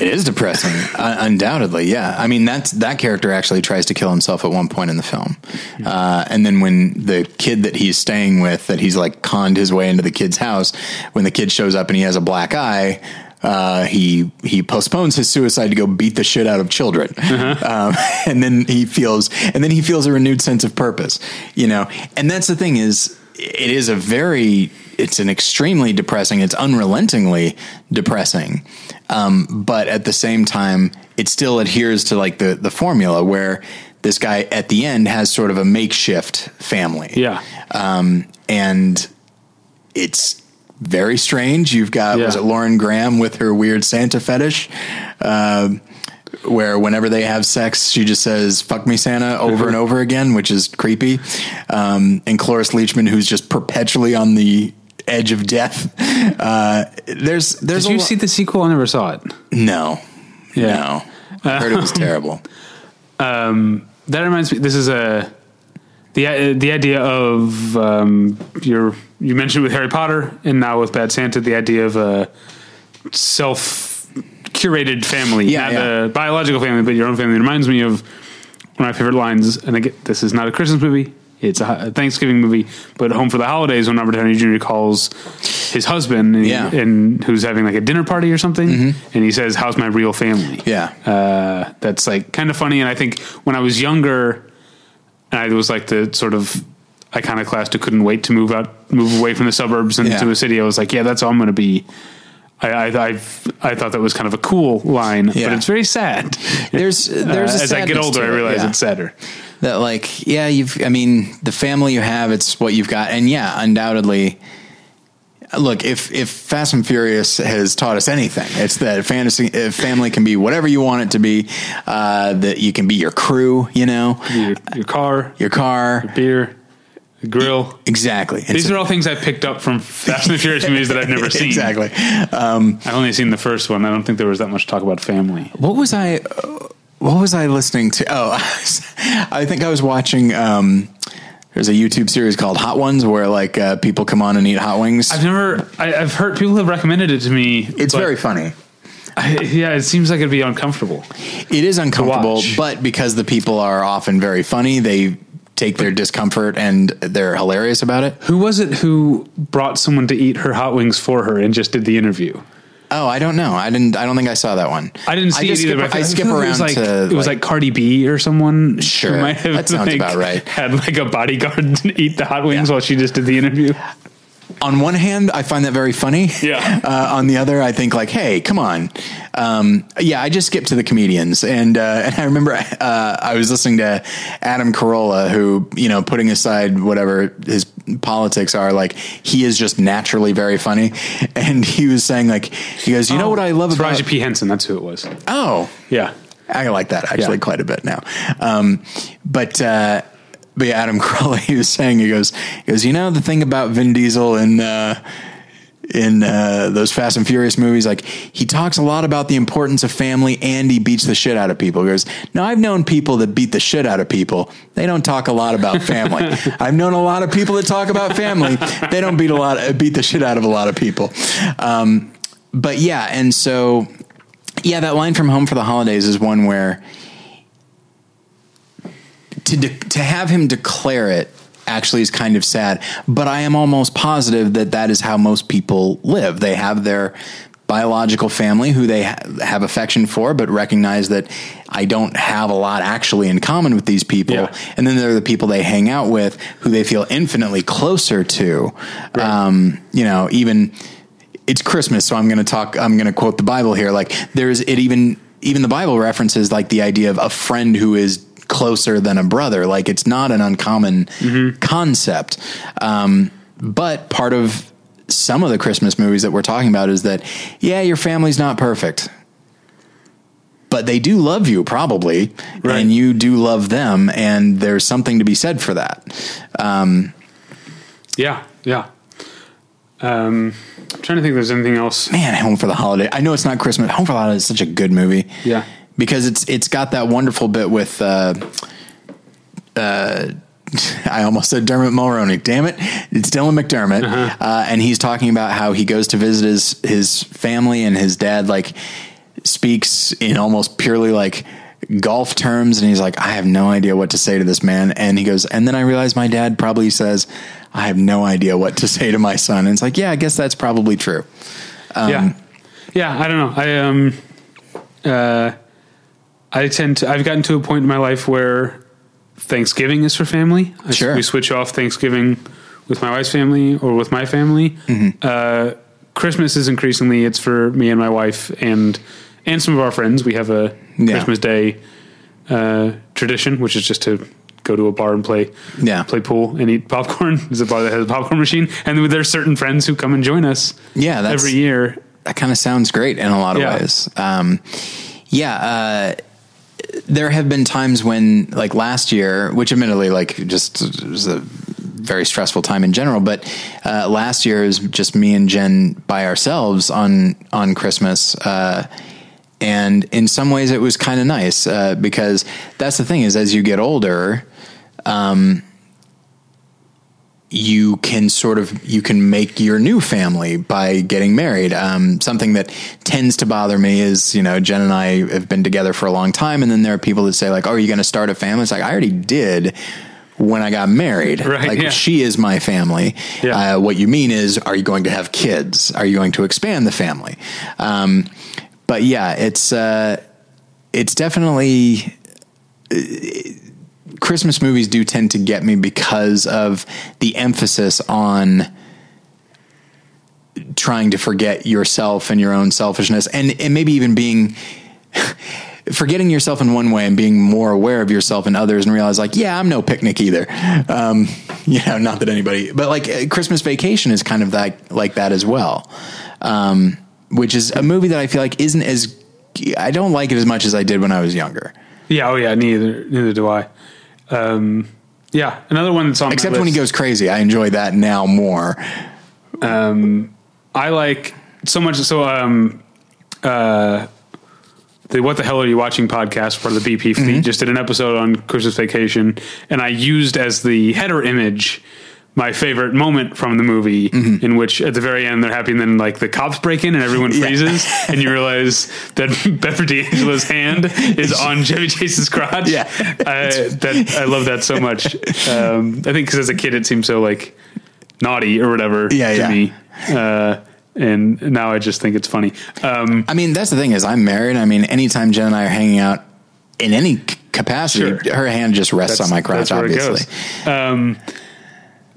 It is depressing, uh, undoubtedly. Yeah, I mean that's that character actually tries to kill himself at one point in the film, uh, and then when the kid that he's staying with, that he's like conned his way into the kid's house, when the kid shows up and he has a black eye. Uh, he he postpones his suicide to go beat the shit out of children, um, and then he feels and then he feels a renewed sense of purpose, you know. And that's the thing is, it is a very it's an extremely depressing it's unrelentingly depressing. Um, but at the same time it still adheres to like the the formula where this guy at the end has sort of a makeshift family. Yeah. um, and it's very strange. You've got was it lauren graham with her weird santa fetish? Um, where whenever they have sex, she just says "fuck me, Santa" over and over again, which is creepy. Um, and Cloris Leachman, who's just perpetually on the edge of death. Uh, there's there's Did you lo- see the sequel? I never saw it. no, Yeah. no. I heard it was terrible. Um, that reminds me. This is a the uh, the idea of um, your you mentioned with Harry Potter and now with Bad Santa the idea of a self curated family, Yeah, not yeah. a biological family, but your own family. It reminds me of one of my favorite lines. And again, this is not a Christmas movie. It's a Thanksgiving movie, but Home for the Holidays when Robert Downey Jr. calls his husband and, Yeah. Mm-hmm. and who's having like a dinner party or something, and he says, "How's my real family?" Yeah. uh, that's like kind of funny. And I think when I was younger, I was like the sort of iconoclast who couldn't wait to move out, move away from the suburbs and Yeah. to a city. I was like, yeah, that's all I'm going to be. I, I, I've, I thought that was kind of a cool line, Yeah. but it's very sad. There's there's Uh, a as I get older, I it, realize yeah. it's sadder. that like yeah you've i mean the family you have it's what you've got and yeah undoubtedly look if if fast and furious has taught us anything it's that fantasy uh, family can be whatever you want it to be uh that you can be your crew you know Your, your car, your car beer, the grill. exactly These are all things I picked up from Fast and the Furious movies that I've never seen. exactly um I've only seen the first one. I don't think there was that much talk about family. what was i uh, what was i listening to oh i think i was watching um there's a youtube series called hot ones where like uh, people come on and eat hot wings I've never. I, I've heard people have recommended it to me. it's very funny I, yeah, it seems like it'd be uncomfortable. It is uncomfortable, but because the people are often very funny, they take their discomfort and they're hilarious about it. Who was it who brought someone to eat her hot wings for her and just did the interview? Oh, I don't know. I didn't. I don't think I saw that one. I didn't see just it either. Skip, but I skip around it was like, to. it was like Cardi B or someone. Sure. who might have That sounds like, about right. Had like a bodyguard to eat the hot wings Yeah. while she just did the interview. On one hand, I find that very funny. Yeah. Uh, on the other, I think like, hey, come on. Um, yeah, I just skipped to the comedians, and uh, and I remember uh, I was listening to Adam Carolla, who you know, putting aside whatever his politics are, like he is just naturally very funny, and he was saying like, he goes, you know what I love about Taraji P Henson. That's who it was. oh Yeah. I like that actually Yeah. quite a bit now. Um, but uh, but yeah, Adam Carolla, he was saying he goes he goes you know the thing about Vin Diesel in uh, in uh, those Fast and Furious movies, like he talks a lot about the importance of family and he beats the shit out of people. He goes, now I've known people that beat the shit out of people. They don't talk a lot about family. I've known a lot of people that talk about family. They don't beat a lot beat the shit out of a lot of people. Um, but yeah, and so yeah, that line from Home for the Holidays is one where to de- to have him declare it actually is kind of sad. But I am almost positive that that is how most people live. They have their biological family who they ha- have affection for, but recognize that I don't have a lot actually in common with these people. Yeah. And then there are the people they hang out with who they feel infinitely closer to. Um, you know, even it's Christmas, so I'm going to talk. I'm going to quote the Bible here. Like there's it even even the Bible references like the idea of a friend who is closer than a brother. Like it's not an uncommon concept. Um, but part of some of the Christmas movies that we're talking about is that yeah, your family's not perfect. But they do love you, probably, Right. and you do love them, and there's something to be said for that. Um, Yeah. Yeah. Um, I'm trying to think if there's anything else. man, Home for the Holiday. I know it's not Christmas. Home for the Holiday is such a good movie. Yeah. Because it's it's got that wonderful bit with. Uh, uh, I almost said Dermot Mulroney. Damn it! It's Dylan McDermott, uh and he's talking about how he goes to visit his his family, and his dad like speaks in almost purely like golf terms, and he's like, I have no idea what to say to this man, and he goes, and then I realize my dad probably says, I have no idea what to say to my son, and it's like, yeah, I guess that's probably true. yeah. Yeah. I don't know. I, um, uh, I tend to, I've gotten to a point in my life where Thanksgiving is for family. I- Sure. We switch off Thanksgiving with my wife's family or with my family. Uh, Christmas is increasingly it's for me and my wife and and some of our friends. We have a Yeah. Christmas Day uh, tradition, which is just to go to a bar and play Yeah. play pool and eat popcorn. There's a bar that has a popcorn machine, and there's certain friends who come and join us. Yeah, that's- every year. that kind of sounds great in a lot of Yeah. ways. Um, yeah, uh, there have been times when, like last year, which admittedly, like just was a very stressful time in general, but uh, last year is just me and Jen by ourselves on on Christmas. Uh, and in some ways, it was kind of nice uh, because that's the thing is, as you get older, um, you can sort of you can make your new family by getting married. Um, something that tends to bother me is you know Jen and I have been together for a long time, and then there are people that say like, "Oh, are you going to start a family?" It's like I already did when I got married. Right, like yeah. she is my family. Yeah. Uh, what you mean is, are you going to have kids? Are you going to expand the family? Um, but yeah, it's uh, it's definitely Christmas movies do tend to get me because of the emphasis on trying to forget yourself and your own selfishness and, and maybe even being forgetting yourself in one way and being more aware of yourself and others and realize like yeah i'm no picnic either. Um, you know not that anybody but like christmas vacation is kind of that like that as well. Um, which is a movie that i feel like isn't as i don't like it as much as i did when i was younger. Yeah, oh yeah, neither neither do I. Um, yeah, another one that's on except when he goes crazy i enjoy that now more. Um, I like so much. So, um, uh, the What the Hell Are You Watching podcast, of the BP Fleet, just did an episode on Christmas Vacation, and I used as the header image my favorite moment from the movie, in which at the very end they're happy, and then like the cops break in and everyone freezes, and you realize that Beverly D'Angelo's hand is on Chevy Chase's crotch. Yeah. I, that I love that so much. Um, I think because as a kid it seemed so like naughty or whatever Yeah, to yeah. me. Uh, and now I just think it's funny. Um, I mean, that's the thing is I'm married. I mean, anytime Jen and I are hanging out in any capacity, Sure. her hand just rests on my crotch, that's obviously. Um,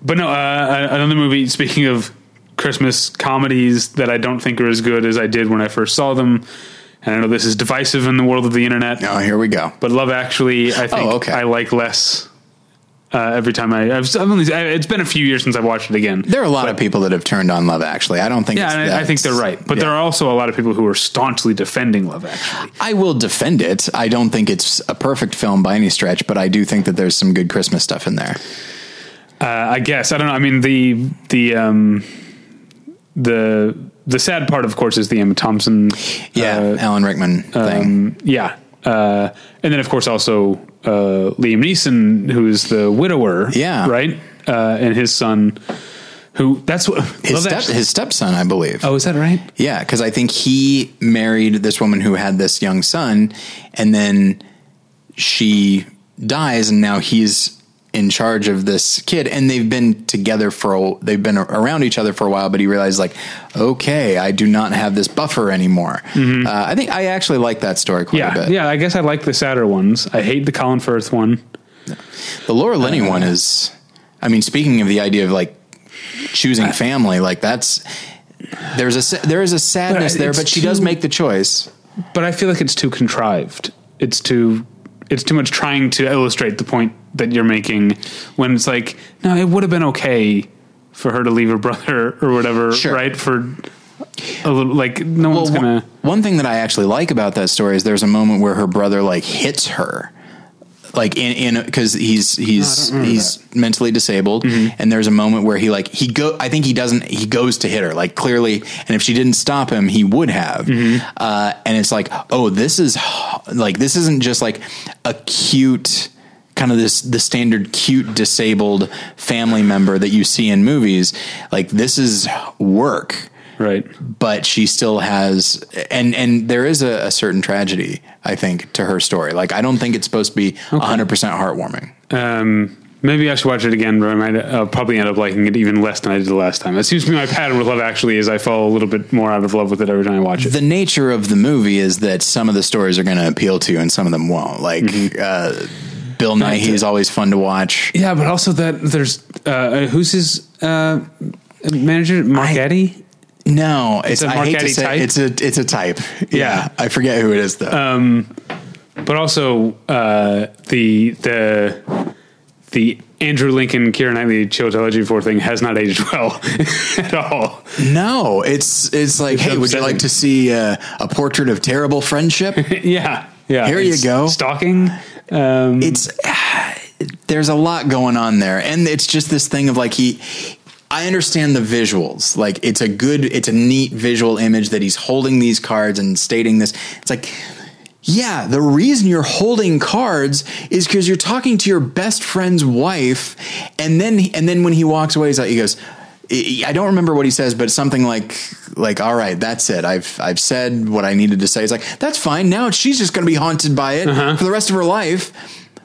but no, uh, another movie. Speaking of Christmas comedies that I don't think are as good as I did when I first saw them, and I know this is divisive in the world of the internet. Oh, here we go. But Love Actually, I think Oh, okay. I like less. Uh, every time I, I've, I've only, I, it's been a few years since I've watched it again. There are a lot of people that have turned on Love Actually. I don't think. Yeah. I, I think they're right. But Yeah. there are also a lot of people who are staunchly defending Love Actually. I will defend it. I don't think it's a perfect film by any stretch, but I do think that there's some good Christmas stuff in there. Uh, I guess I don't know. I mean the the um, the the sad part, of course, is the Emma Thompson. Yeah, uh, Alan Rickman thing. um, yeah, uh, and then of course also uh, Liam Neeson, who is the widower. Yeah. right, uh, and his son, who that's what his, step, his stepson, I believe. Oh, is that right? Yeah, because I think he married this woman who had this young son, and then she dies, and now he's in charge of this kid, and they've been together for a, they've been around each other for a while. But he realized, like, okay, I do not have this buffer anymore. Uh, I think I actually like that story quite a Mm-hmm. Bit. yeah. I guess I like the sadder ones. I hate the Colin Firth one. The Laura Linney Uh, one is, I mean, speaking of the idea of like choosing family, like that's there's a there is a sadness But there, but she does make the choice. but I feel like it's too contrived. It's too it's too much trying to illustrate the point that you're making when it's like no, it would have been okay for her to leave her brother or whatever, Sure. right? For a little like no one's gonna one, one thing that I actually like about that story is there's a moment where her brother like hits her. Like in in because he's he's he's mentally disabled, Mm-hmm. and there's a moment where he like he go. I think he doesn't. He goes to hit her like clearly, and if she didn't stop him, he would have. Mm-hmm. Uh, and it's like, oh, this is like this isn't just like a cute kind of this the standard cute disabled family member that you see in movies. Like this is work right. but she still has and and there is a, a certain tragedy i think to her story like i don't think it's supposed to be 100% heartwarming Um, maybe I should watch it again, but I might I'll probably end up liking it even less than I did the last time. It seems to be my pattern with Love Actually is I fall a little bit more out of love with it every time I watch it. the nature of the movie is that some of the stories are going to appeal to you and some of them won't like uh, bill nighy is always fun to watch yeah, but also that there's uh, who's his uh, manager, Mark I- Eddy. No it's, a i Mark hate to say type? it's a it's a type Yeah. i forget who it is though but also uh, the the the Andrew Lincoln, Keira Knightley, Chiwetel Ejiofor thing has not aged well at all. no it's it's like hey would you like to see uh, a portrait of terrible friendship yeah, Yeah, here you go. Stalking. Um, it's there's a lot going on there and it's just this thing of like he I understand the visuals. Like it's a good it's a neat visual image that he's holding these cards and stating this. It's like yeah, the reason you're holding cards is because you're talking to your best friend's wife, and then and then when he walks away, he's like, he goes, I don't remember what he says, but something like like All right, that's it. I've I've said what I needed to say. It's like that's fine. Now she's just going to be haunted by it uh-huh. for the rest of her life.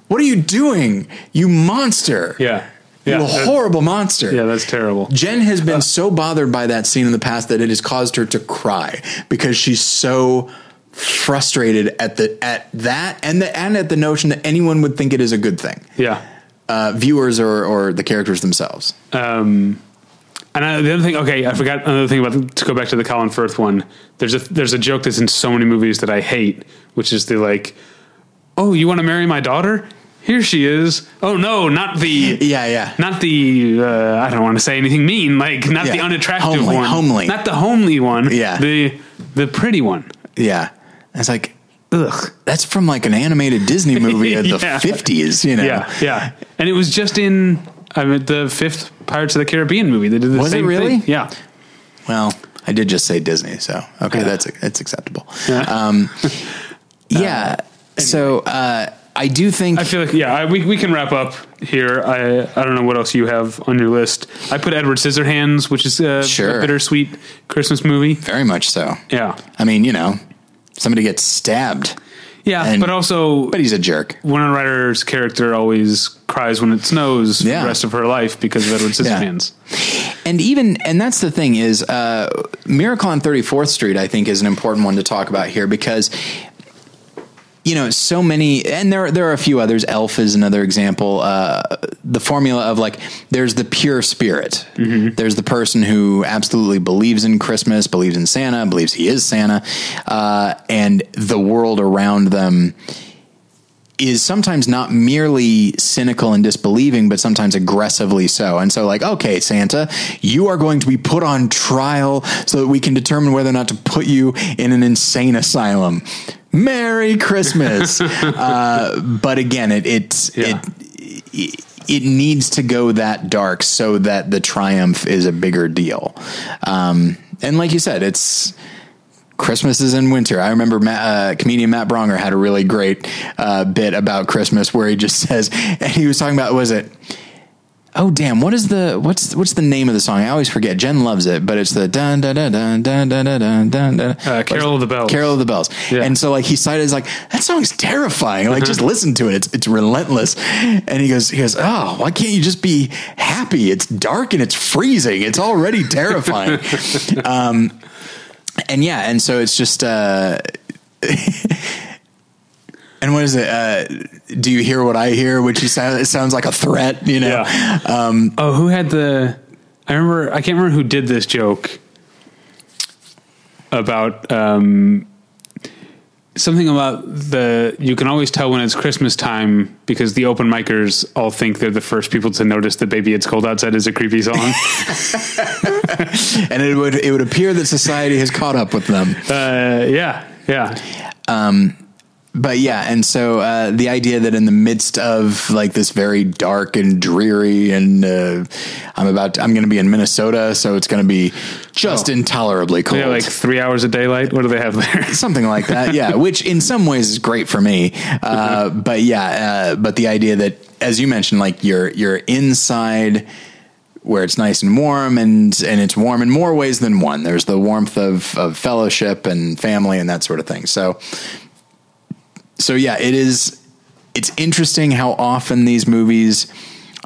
What are you doing, you monster? yeah. Yeah. that- horrible monster. yeah, that's terrible. Jen has been so bothered by that scene in the past that it has caused her to cry because she's so frustrated at the at that and the and at the notion that anyone would think it is a good thing. Yeah. Uh, viewers or or the characters themselves. Um, and I, the other thing, okay, I forgot another thing about to go back to the Colin Firth one. There's a there's a joke that's in so many movies that I hate, which is the like, oh, you want to marry my daughter? Here she is. Oh no, not the Yeah, yeah. not the uh, I don't want to say anything mean, like not the unattractive Homely, one, homely. not the homely one, Yeah. the the pretty one. Yeah. It's like Ugh. that's from like an animated Disney movie of the Yeah. 50s, you know. Yeah, yeah, and it was just in I mean, the fifth Pirates of the Caribbean movie. They did the Was it really? thing. Yeah, Well, I did just say Disney, so okay, Yeah. that's that's acceptable. Yeah. Um, yeah. So uh, I do think I feel like yeah, I, we we can wrap up here. I I don't know what else you have on your list. I put Edward Scissorhands, which is a, Sure. a bittersweet Christmas movie. very much so. Yeah, I mean, you know, somebody gets stabbed, yeah, And- but also but he's a jerk. Winona Ryder's character always cries when it snows for Yeah. the rest of her life because of Edward Scissorhands. And even and that's the thing is uh, Miracle on 34th Street I think is an important one to talk about here because you know so many and there there are a few others Elf is another example uh, the formula of like there's the pure spirit there's the person who absolutely believes in Christmas believes in Santa believes he is Santa uh, and the world around them is sometimes not merely cynical and disbelieving, but sometimes aggressively so. And so, like, okay, Santa, you are going to be put on trial so that we can determine whether or not to put you in an insane asylum. Merry Christmas. uh, but again, it, it's, Yeah. it, it needs to go that dark so that the triumph is a bigger deal. Um, and like you said, it's, Christmas is in winter. I remember Matt, uh, comedian Matt Braunger had a really great uh, bit about Christmas where he just says, and he was talking about, was it? Oh damn! What is the what's what's the name of the song? I always forget. Jen loves it, but it's the dun dun dun dun dun dun dun dun dun. Uh, Carol of the Bells. Carol of the Bells. Yeah. And so like he cited is like that song's terrifying. Like just listen to it. It's it's relentless. And he goes he goes oh why can't you just be happy? It's dark and it's freezing. It's already terrifying. um, and yeah, and so it's just. Uh, And what is it? Uh, do you hear what I hear? Which you sound, it sounds like a threat, you know? Yeah. Um, Oh, who had the? I remember. I can't remember who did this joke about um, something about the. You can always tell when it's Christmas time because the open micers all think they're the first people to notice that "Baby It's Cold Outside" is a creepy song. and it would it would appear that society has caught up with them. uh, yeah, yeah, But yeah, and so uh, the idea that in the midst of like this very dark and dreary, and uh, I'm about to, I'm going to be in Minnesota, so it's going to be just Oh. intolerably cold. yeah. Like three hours of daylight. What do they have there? something like that yeah which in some ways is great for me uh, but yeah uh, but the idea that as you mentioned like you're you're inside where it's nice and warm and and it's warm in more ways than one there's the warmth of of fellowship and family and that sort of thing so so yeah it is it's interesting how often these movies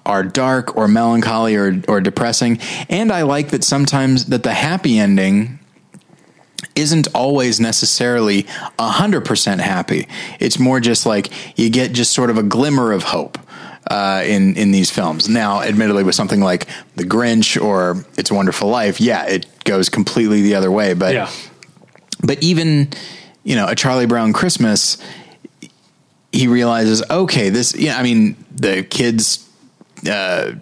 are dark or melancholy or or depressing and i like that sometimes that the happy ending isn't always necessarily 100% happy. It's more just like you get just sort of a glimmer of hope uh, in, in these films. Now, admittedly, with something like The Grinch or It's a Wonderful Life, yeah, it goes completely the other way. But, yeah, but even, you know, A Charlie Brown Christmas, he realizes, okay, this, yeah, I mean, the kids uh,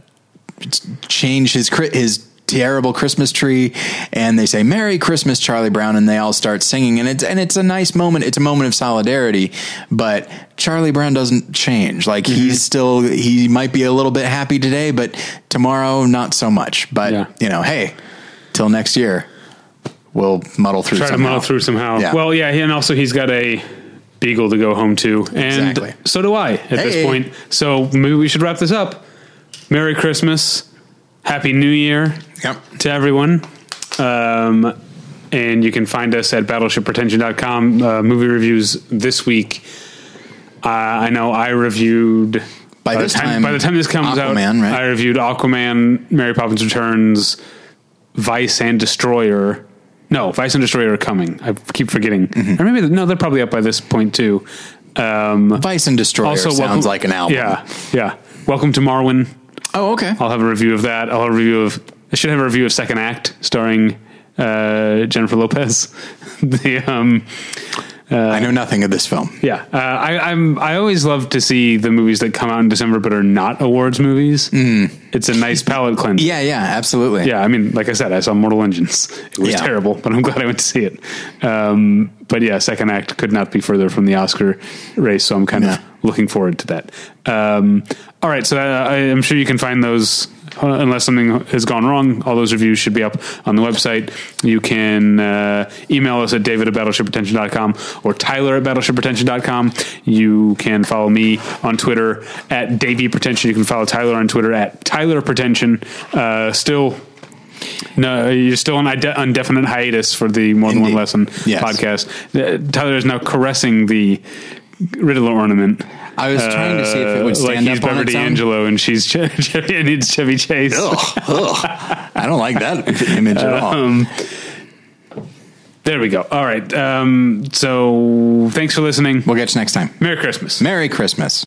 change his, his terrible Christmas tree, and they say "Merry Christmas, Charlie Brown," and they all start singing, and it's and it's a nice moment. It's a moment of solidarity, but Charlie Brown doesn't change. Like Mm-hmm. he's still he might be a little bit happy today, but tomorrow not so much. But Yeah. you know, hey, till next year, we'll muddle through. Try to somehow. muddle through somehow. Yeah. Well, yeah, and also he's got a beagle to go home to, and Exactly. so do I at Hey. this point. So maybe we should wrap this up. Merry Christmas, Happy New Year Yep. to everyone. Um, and you can find us at battleshippretension.com. Uh, movie reviews this week. Uh, I know I reviewed. By the this time, time, by the time this comes out, right? I reviewed Aquaman, Mary Poppins Returns, Vice and Destroyer. No, Vice and Destroyer are coming. I keep forgetting. Mm-hmm. Or maybe no, they're probably up by this point too. Um, Vice and Destroyer also, sounds welcome, like an album. Yeah, yeah. Welcome to Marwen. Oh, okay. I'll have a review of that. I'll have a review of. I should have a review of Second Act starring uh, Jennifer Lopez. the um, I know nothing of this film. yeah, uh, I, I'm. I always love to see the movies that come out in December but are not awards movies. It's a nice palate cleanse. Mm. Yeah, yeah, absolutely. Yeah, I mean, like I said, I saw Mortal Engines. It was Yeah. terrible, but I'm glad I went to see it. Um, but yeah, second act could not be further from the Oscar race, so I'm kind Yeah. of looking forward to that. Um, all right, so uh, I am sure you can find those. Uh, unless something has gone wrong, all those reviews should be up on the website. You can uh, email us at david at battleshippretension.com or tyler at battleshippretension.com. You can follow me on Twitter at Davey Pretension. You can follow Tyler on Twitter at Tyler Pretension. Uh, still no, you're still on indefinite hiatus for the More Than One Lesson Yes. podcast. Uh, Tyler is now caressing the Riddler ornament. I was trying to see if it would Uh, like stand he's up on its own. D'Angelo and she's Chevy, and it's Chevy Chase. Ugh, ugh. I don't like that image at all. Um, There we go. All right. Um, so thanks for listening. we'll get you next time. Merry Christmas. Merry Christmas.